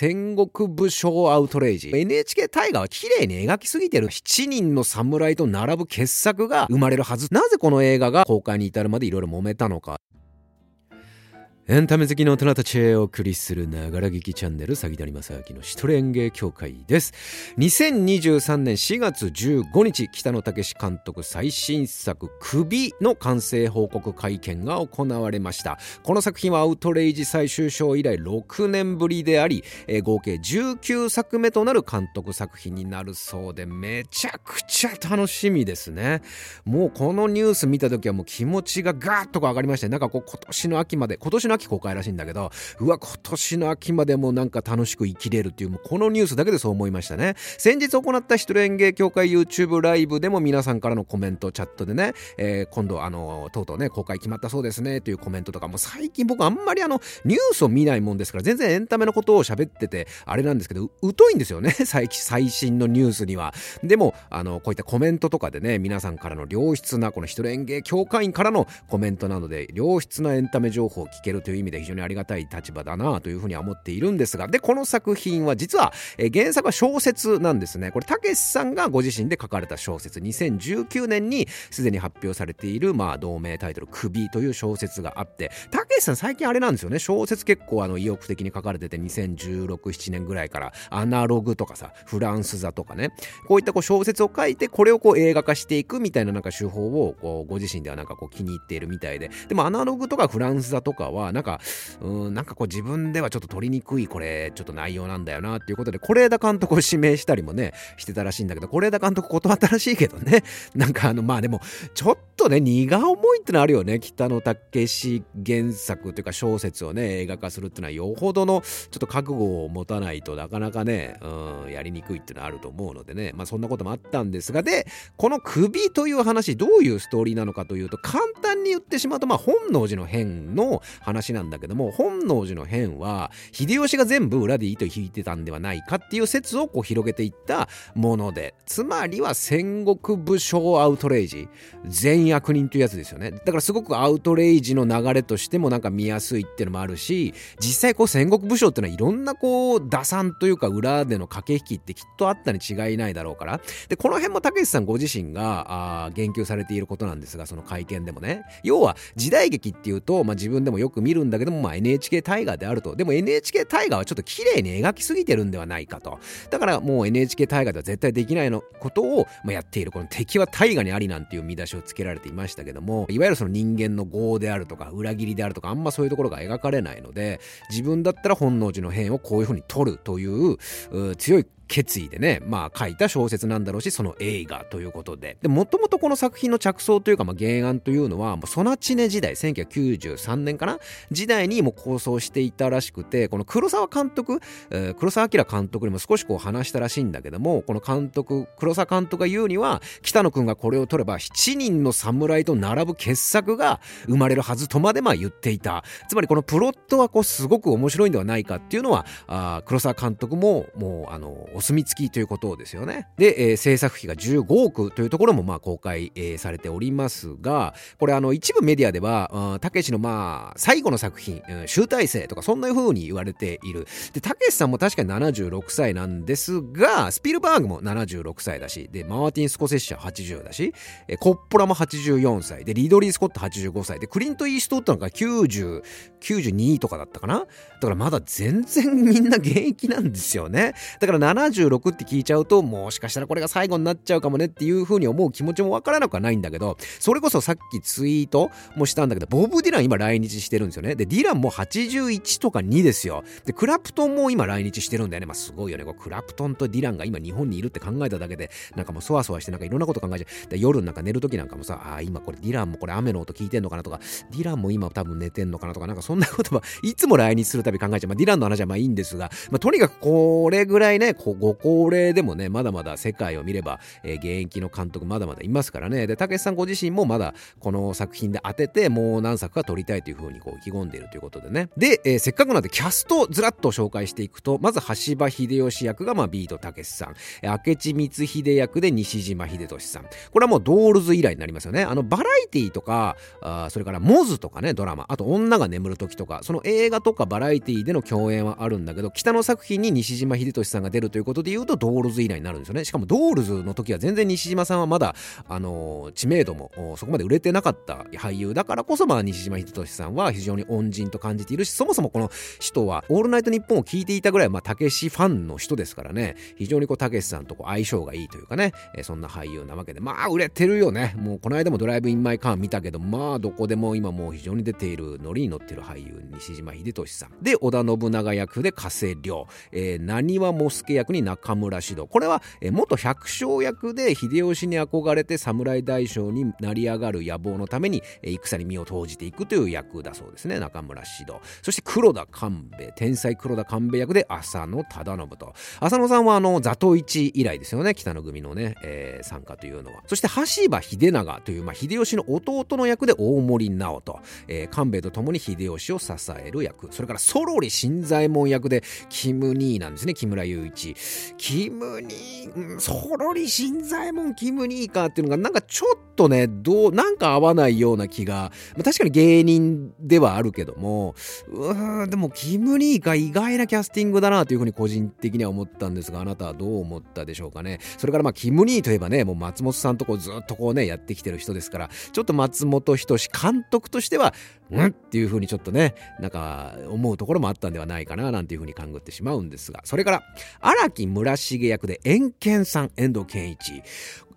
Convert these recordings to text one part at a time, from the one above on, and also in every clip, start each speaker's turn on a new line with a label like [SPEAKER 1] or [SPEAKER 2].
[SPEAKER 1] 戦国武将アウトレイジ。NHK 大河は綺麗に描きすぎてる7人の侍と並ぶ傑作が生まれるはず。なぜこの映画が公開に至るまで色々揉めたのか。エンタメ好きの大人たちへお送りするながら劇チャンネル、詐欺谷正明の一人演芸協会です。2023年4月15日、北野武監督最新作、首の完成報告会見が行われました。この作品はアウトレイジ最終章以来6年ぶりであり、えー、合計19作目となる監督作品になるそうで、めちゃくちゃ楽しみですね。もうこのニュース見た時はもう気持ちがガーッと上がりまして、なんかこう今年の秋まで、今年の秋公開らしいんだけど、うわ、今年の秋までもなんか楽しく生きれるっていう、もうこのニュースだけでそう思いましたね。先日行った一人演芸協会 YouTube ライブでも皆さんからのコメント、チャットでね、えー、今度あの、とうとうね、公開決まったそうですね、というコメントとか、も最近僕あんまりあの、ニュースを見ないもんですから、全然エンタメのことを喋ってて、あれなんですけど、疎いんですよね、最最新のニュースには。でも、あの、こういったコメントとかでね、皆さんからの良質な、この一人演芸協会員からのコメントなので、良質なエンタメ情報を聞けるとという意味で非常にありがたい立場だなというふうには思っているんですが、で、この作品は実は、え原作は小説なんですね。これ、たけしさんがご自身で書かれた小説、2019年にすでに発表されている、まあ、同名タイトル、首という小説があって、たけしさん最近あれなんですよね、小説結構あの意欲的に書かれてて、2016、7年ぐらいから、アナログとかさ、フランス座とかね、こういったこう小説を書いて、これをこう映画化していくみたいななんか手法を、こう、ご自身ではなんかこう気に入っているみたいで、でもアナログとかフランス座とかは、なんか、うん、なんかこう自分ではちょっと取りにくいこれちょっと内容なんだよなっていうことで是枝監督を指名したりもねしてたらしいんだけど是枝監督断ったらしいけどね。なんかあのまあでもちょっとね荷が重いってのあるよね。北野武原作というか小説をね映画化するっていうのはよほどのちょっと覚悟を持たないとなかなかね、うん、やりにくいってのはあると思うのでね。まあそんなこともあったんですがでこの首という話どういうストーリーなのかというと簡単に言ってしまうとまあ本能寺の変の話話なんだけども本能寺の変は秀吉が全部裏で糸引いてたんではないかっていう説をこう広げていったものでつまりは戦国武将アウトレイジ善悪人というやつですよね。だからすごくアウトレイジの流れとしてもなんか見やすいっていうのもあるし実際こう戦国武将っていうのはいろんなこう打算というか裏での駆け引きってきっとあったに違いないだろうから。でこの辺も武さんご自身があ言及されていることなんですがその会見でもね。要は時代劇っていうと、まあ、自分でもよく見るんだけども、まあ、NHK 大河であると。でも NHK 大河はちょっと綺麗に描きすぎてるんではないかと。だからもう NHK 大河では絶対できないのことを、まあ、やっている。この敵は大河にありなんていう見出しをつけられていましたけどもいわゆるその人間の業であるとか裏切りであるとかあんまそういうところが描かれないので自分だったら本能寺の変をこういうふうに取るという強い決意でね、まあ書いた小説なんだろうし、その映画ということで。で、もともとこの作品の着想というか、まあ原案というのは、もうソナチネ時代、1993年かな？時代にも構想していたらしくて、この黒沢監督、えー、黒沢明監督にも少しこう話したらしいんだけども、この監督、黒沢監督が言うには、北野くんがこれを取れば7人の侍と並ぶ傑作が生まれるはずとまでまあ言っていた。つまりこのプロットはこうすごく面白いんではないかっていうのは、あ黒沢監督ももうあの、お墨付きということですよね。で、えー、制作費が15億というところもまあ公開、えー、されておりますが、これあの一部メディアでは、たけしのまあ最後の作品、うん、集大成とかそんな風に言われている。で、たけしさんも確かに76歳なんですが、スピルバーグも76歳だし、で、マーティン・スコセッシャー80だし、えコッポラも84歳、で、リドリー・スコット85歳、で、クリント・イーストウッドなんか90、92とかだったかなだからまだ全然みんな現役なんですよね。だから76って聞いちゃうと、もしかしたらこれが最後になっちゃうかもねっていう風に思う気持ちもわからなくはないんだけど、それこそさっきツイートもしたんだけど、ボブ・ディラン今来日してるんですよね。で、ディランも81とか2ですよ。で、クラプトンも今来日してるんだよね。まあすごいよね。こクラプトンとディランが今日本にいるって考えただけで、なんかもうそわそわしてなんかいろんなこと考えちゃう。で夜なんか寝るときなんかもさ、ああ、今これディランもこれ雨の音聞いてんのかなとか、ディランも今多分寝てんのかなとか、なんかそんなことはいつも来日するたび考えちゃう。まあディランの話はまあいいんですが、まあとにかくこれぐらいね、こご高齢でもね、まだまだ世界を見れば、えー、現役の監督まだまだいますからね。で、たけしさんご自身もまだこの作品で当てて、もう何作か撮りたいというふうにこう意気込んでいるということでね。で、えー、せっかくなんでキャストずらっと紹介していくと、まず羽柴秀吉役がまあビートたけしさん、明智光秀役で西島秀俊さん。これはもうドールズ以来になりますよね。あの、バラエティとか、あそれから MOZU とかね、ドラマ、あと女が眠る時とか、その映画とかバラエティでの共演はあるんだけど、北野作品に西島秀俊さんが出るということで言うと、ドールズ以来になるんですよね。しかもドールズの時は全然西島さんはまだ、あのー、知名度もそこまで売れてなかった俳優だからこそ、まあ、西島秀俊さんは非常に恩人と感じているし、そもそもこの人は、オールナイトニッポンを聞いていたぐらい、まあ、たけしファンの人ですからね、非常にこう、たけしさんとこう相性がいいというかね、えー、そんな俳優なわけで、まあ、売れてるよね。もう、この間もドライブインマイカー見たけど、まあ、どこでも今もう非常に出ている、ノリに乗ってる俳優、西島秀俊さん。で、織田信長役で加瀬亮、えー、何はも助役に中村獅童。これは、元百姓役で秀吉に憧れて侍大将になり上がる野望のために、戦に身を投じていくという役だそうですね。中村獅童。そして黒田官兵衛、天才黒田官兵衛役で浅野忠信と。浅野さんはあの、座頭市以来ですよね。北の組のね、えー、参加というのは。そして橋場秀長という、まあ、秀吉の弟の役で大森直人。えー、官兵衛と共に秀吉を支える役。それからソロリ新左衛門役でキム兄なんですね。木村雄一。キム兄、うん、ソロリ新左衛門キム兄かっていうのがなんかちょっとね、どう、なんか合わないような気が、まあ、確かに芸人ではあるけども、うーん、でもキム兄か意外なキャスティングだなというふうに個人的には思ったんですが、あなたはどう思ったでしょうかね。それからまあ、キム兄といえばね、もう松本さんとこうずっとこうね、やってきてる人ですから、ちょっと松本人志監督としては、うんっていうふうにちょっとね、なんか思うところもあったんではないかななんていうふうに勘ぐってしまうんですが、それから荒木村重役で遠健さん、遠藤健一。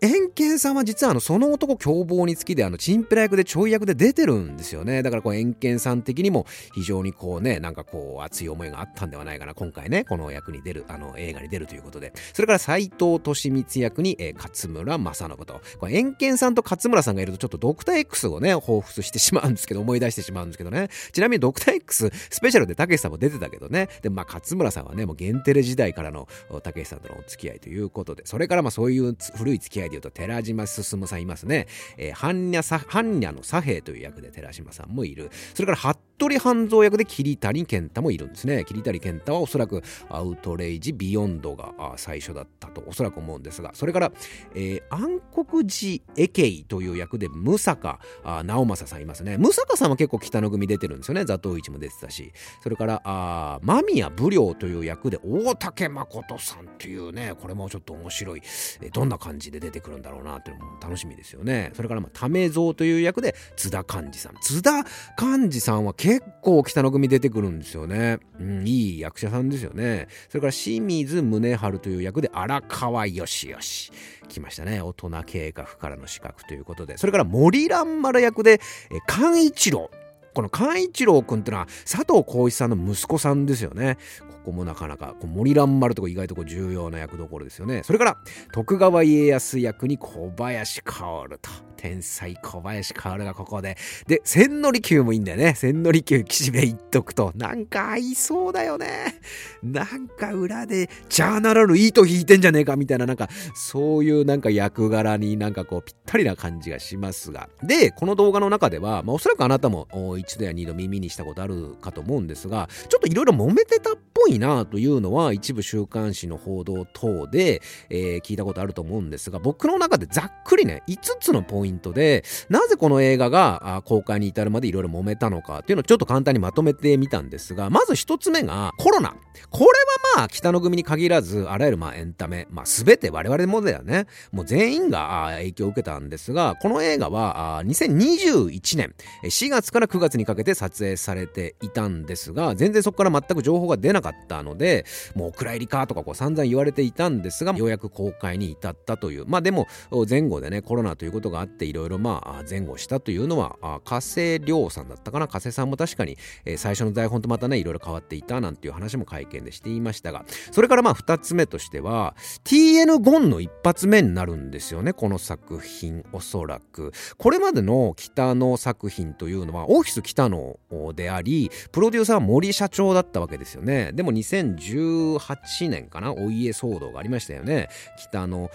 [SPEAKER 1] 円健さんは実はあのその男凶暴につきであのチンペラ役でちょい役で出てるんですよね。だからこう円健さん的にも非常にこうねなんかこう熱い思いがあったんではないかな今回ねこの役に出るあの映画に出るということで。それから斎藤利光役に、えー、勝村正信と。これ円健さんと勝村さんがいるとちょっとドクター X をね彷彿してしまうんですけど思い出してしまうんですけどね。ちなみにドクター X スペシャルでたけしさんも出てたけどね。でまあ勝村さんはねもうゲンテレ時代からのたけしさんとのお付き合いということで。それからまあそういう古い付き合いで言うと寺島進さんいますね。えー、般若さ、般若の左兵という役で寺島さんもいる。それから、服部半蔵役で桐谷健太もいるんですね。桐谷健太はおそらくアウトレイジ・ビヨンドが最初だったとおそらく思うんですが、それから、えー、暗黒寺エケイという役でムサカ直政さんいますね。ムサカさんは結構北の組出てるんですよね。座頭市も出てたし。それから、あ間宮武良という役で大竹誠さんというね、これもちょっと面白い、えどんな感じで出ててくるんだろうなっていうのも楽しみですよね。それから、まあ、為蔵という役で津田寛治さん。津田寛治さんは結構北の組出てくるんですよね。うん、いい役者さんですよね。それから清水宗春という役で荒川義義。来ましたね。大人計画からの資格ということで。それから森蘭丸役で、え寛一郎。この寛一郎君ってのは佐藤浩市さんの息子さんですよね。ここもなかなか、こう森蘭丸とか意外とこう重要な役どころですよね。それから、徳川家康役に小林薫と。天才小林薫がここで。で、千利休もいいんだよね。千利休岸辺一徳と。なんか合いそうだよね。なんか裏で、じゃあならぬ糸引いてんじゃねえかみたいな、なんか、そういうなんか役柄になんかこうぴったりな感じがしますが。で、この動画の中では、まあおそらくあなたも一度や二度耳にしたことあるかと思うんですが、ちょっといろいろ揉めてたっぽいなというのは一部週刊誌の報道等で、えー、聞いたことあると思うんですが僕の中でざっくりね5つのポイントでなぜこの映画が公開に至るまでいろいろ揉めたのかっていうのをちょっと簡単にまとめてみたんですがまず1つ目がコロナ。これはまあ北の組に限らずあらゆるまエンタメ、まあ、全て我々もだよね。もう全員が影響を受けたんですがこの映画は2021年4月から9月にかけて撮影されていたんですが全然そこから全く情報が出なかった。かったのでもうお蔵入りかとかこう散々言われていたんですがようやく公開に至ったという。まあでも前後でねコロナということがあっていろいろまあ前後したというのは加瀬亮さんだったかな。加瀬さんも確かに、え最初の台本とまたねいろいろ変わっていたなんていう話も会見でしていましたが。それからまあ2つ目としては TN ゴンの一発目になるんですよねこの作品おそらく。これまでの北の作品というのはオフィスス北野でありプロデューサーは森社長だったわけですよね。でも2018年かなお家騒動がありましたよね。北野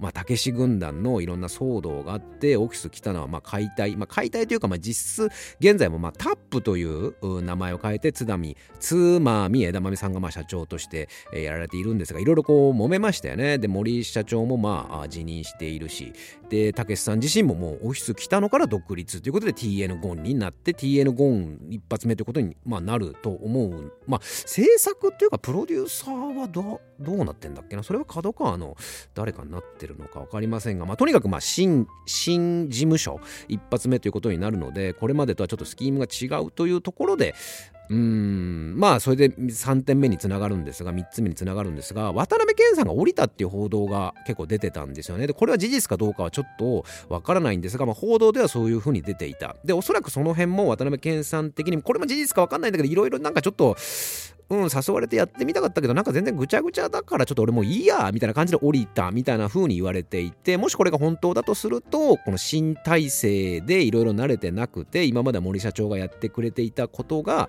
[SPEAKER 1] まあたけし軍団のいろんな騒動があってオフィス北野はまあ解体。まあ解体というかまあ実質現在もまあタップという名前を変えて津波津間見枝豆さんがまあ社長としてやられているんですがいろいろこう揉めましたよね。で森社長もまあ辞任しているし。でたけしさん自身ももうオフィス北野から独立ということで TN ゴンになって TN ゴン一発目ということに、まあ、なると思う。まあ制作っていうかプロデューサーはどどうなってんだっけな？それは角川の誰かになってるのか分かりませんが、まあ、とにかくまあ新新事務所一発目ということになるのでこれまでとはちょっとスキームが違うというところでうんまあそれで3点目につながるんですが3つ目につながるんですが渡辺謙さんが降りたっていう報道が結構出てたんですよね。でこれは事実かどうかはちょっとわからないんですが、まあ、報道ではそういうふうに出ていた。でおそらくその辺も渡辺謙さん的にこれも事実かわかんないんだけどいろいろなんかちょっとうん、誘われてやってみたかったけど、なんか全然ぐちゃぐちゃだから、ちょっと俺もういいや、みたいな感じで降りた、みたいな風に言われていて、もしこれが本当だとすると、この新体制でいろいろ慣れてなくて、今まで森社長がやってくれていたことが、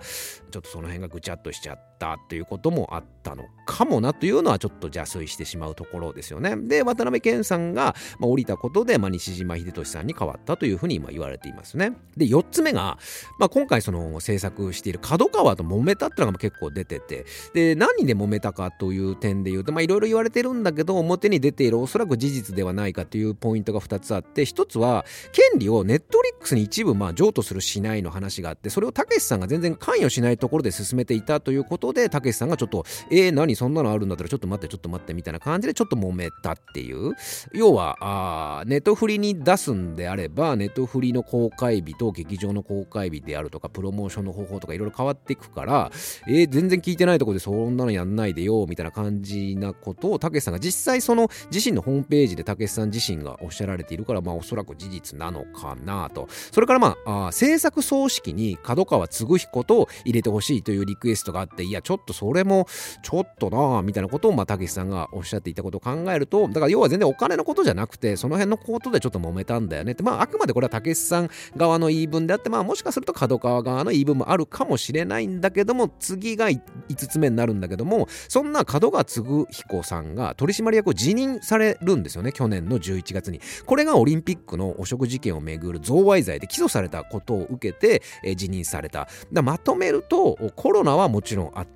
[SPEAKER 1] ちょっとその辺がぐちゃっとしちゃってたということもあったのかもなというのはちょっと邪推してしまうところですよね。で、渡辺謙さんが、まあ、降りたことで、まあ、西島秀俊さんに変わったというふうに今言われていますね。で、4つ目が、まあ、今回その制作している角川と揉めたっていうのが結構出てて、で、何で揉めたかという点で言うと、まあいろいろ言われてるんだけど、表に出ているおそらく事実ではないかというポイントが2つあって、1つは、権利をネットリックスに一部まあ譲渡するしないの話があって、それをたけしさんが全然関与しないところで進めていたということで、たけしさんがちょっと、えー、何そんなのあるんだったらちょっと待って、ちょっと待ってみたいな感じでちょっと揉めたっていう。要は、あネットフリに出すんであれば、ネットフリの公開日と劇場の公開日であるとか、プロモーションの方法とかいろいろ変わっていくから、えー、全然聞いてないとこでそんなのやんないでよみたいな感じなことをたけしさんが実際その自身のホームページでたけしさん自身がおっしゃられているからまあおそらく事実なのかなとそれからまああ制作総指揮に角川嗣彦と入れてほしいというリクエストがあっていやちょっとそれもちょっとなぁみたいなことをまあたけしさんがおっしゃっていたことを考えるとだから要は全然お金のことじゃなくてその辺のことでちょっと揉めたんだよね。ってまああくまでこれはたけしさん側の言い分であってまあもしかすると角川側の言い分もあるかもしれないんだけども次が5つ目になるんだけどもそんな角川嗣彦さんが取締役を辞任されるんですよね去年の11月に。これがオリンピックの汚職事件をめぐる贈賄罪で起訴されたことを受けて、えー、辞任された。だまとめるとコロナはもちろんあっ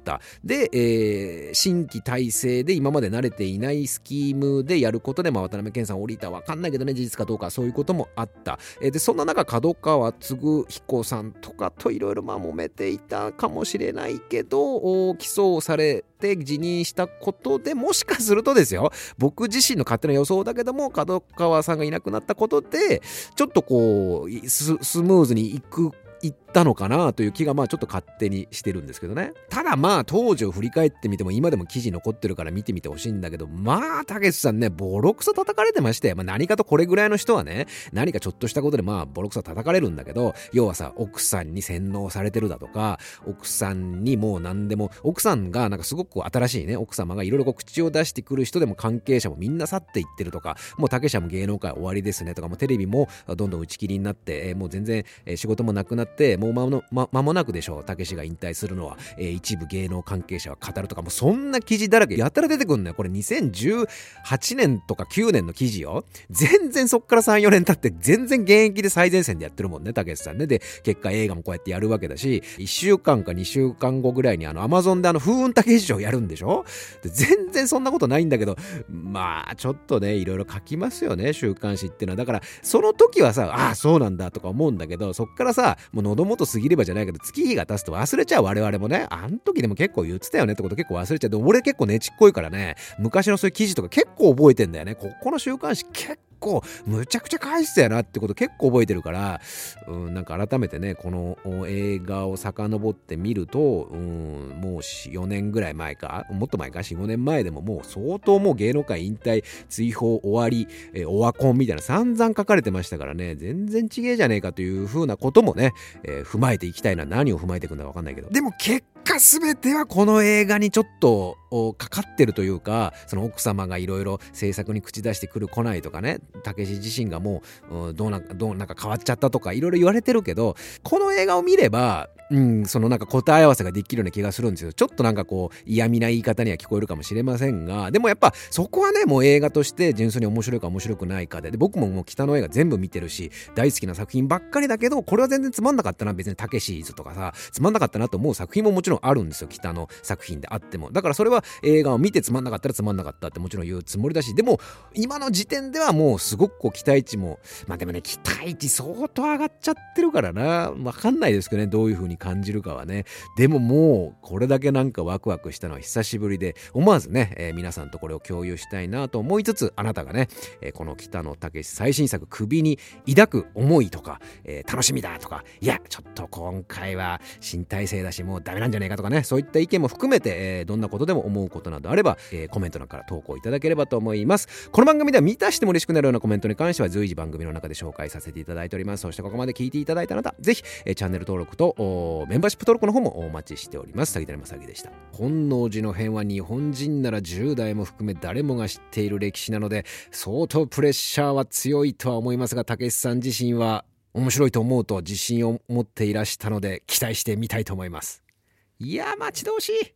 [SPEAKER 1] で、えー、新規体制で今まで慣れていないスキームでやることで、まあ、渡辺謙さん降りたわかんないけどね事実かどうかそういうこともあった、えー、でそんな中角川嗣彦さんとかといろいろ揉めていたかもしれないけど起訴されて辞任したことでもしかするとですよ。僕自身の勝手な予想だけども角川さんがいなくなったことでちょっとこうスムーズにいく行ったのかなという気がまあちょっと勝手にしてるんですけどね。ただまあ当時を振り返ってみても今でも記事残ってるから見てみてほしいんだけどまあたけしさんねボロクソ叩かれてましてまあ何かとこれぐらいの人はね何かちょっとしたことでまあボロクソ叩かれるんだけど要はさ奥さんに洗脳されてるだとか奥さんにもう何でも奥さんがなんかすごく新しいね奥様がいろいろ口を出してくる人でも関係者もみんな去っていってるとかもうたけしさんも芸能界終わりですねとかもうテレビもどんどん打ち切りになって、えー、もう全然、仕事もなくなってもう間の、ま、間もなくでしょう。たけしが引退するのは、えー、一部芸能関係者は語るとか、もうそんな記事だらけ、やたら出てくんのよ。これ2018年とか9年の記事よ。全然そっから3、4年経って全然現役で最前線でやってるもんね、たけしさんね。で、結果映画もこうやってやるわけだし、1週間か2週間後ぐらいにあの、アマゾンであの、風雲たけし賞やるんでしょで全然そんなことないんだけど、まあ、ちょっとね、いろいろ書きますよね、週刊誌っていうのは。だから、その時はさ、ああ、そうなんだとか思うんだけど、そっからさ、もう喉元過ぎればじゃないけど、月日が経つと忘れちゃう我々もね、あん時でも結構言ってたよねってこと結構忘れちゃう。で、俺結構ねちっこいからね、昔のそういう記事とか結構覚えてんだよね。ここの週刊誌結構むちゃくちゃ返してたよなってこと結構覚えてるから、うん、なんか改めてね、この映画を遡ってみると、うん、もう4年ぐらい前か、もっと前か、4、5年前でももう相当もう芸能界引退、追放終わり、え、オワコンみたいな散々書かれてましたからね、全然ちげえじゃねえかというふうなこともね、えー、踏まえていきたいな。何を踏まえていくんだかわかんないけど。でも結か全てはこの映画にちょっとかかってるというかその奥様がいろいろ制作に口出してくる来ないとかねたけし自身がもうどうなどうなんか変わっちゃったとかいろいろ言われてるけどこの映画を見ればうん、そのなんか答え合わせができるような気がするんですよ。ちょっとなんかこう嫌味な言い方には聞こえるかもしれませんが、でもやっぱそこはね、もう映画として純粋に面白いか面白くないかで、で僕ももう北の映画全部見てるし、大好きな作品ばっかりだけど、これは全然つまんなかったな、別にたけしーズとかさ、つまんなかったなと思う作品ももちろんあるんですよ、北の作品であっても。だからそれは映画を見てつまんなかったらつまんなかったってもちろん言うつもりだし、でも今の時点ではもうすごくこう期待値も、まあでもね、期待値相当上がっちゃってるからな、わかんないですけどね、どういう風に感じるかはね。でももうこれだけなんかワクワクしたのは久しぶりで思わずね、えー、皆さんとこれを共有したいなと思いつつあなたがね、えー、この北野武最新作首に抱く思いとか、えー、楽しみだとかいやちょっと今回は新体制だしもうダメなんじゃないかとかねそういった意見も含めて、えどんなことでも思うことなどあれば、えコメント欄から投稿いただければと思いますこの番組では満たしても嬉しくなるようなコメントに関しては随時番組の中で紹介させていただいておりますそしてここまで聞いていただいたあなたぜひ、えチャンネル登録とメンバーシップ登録の方もお待ちしております。詐欺谷正樹でした。本能寺の変は日本人なら10代も含め誰もが知っている歴史なので、相当プレッシャーは強いとは思いますが、たけしさん自身は面白いと思うと自信を持っていらしたので、期待してみたいと思います。いや、待ち遠しい。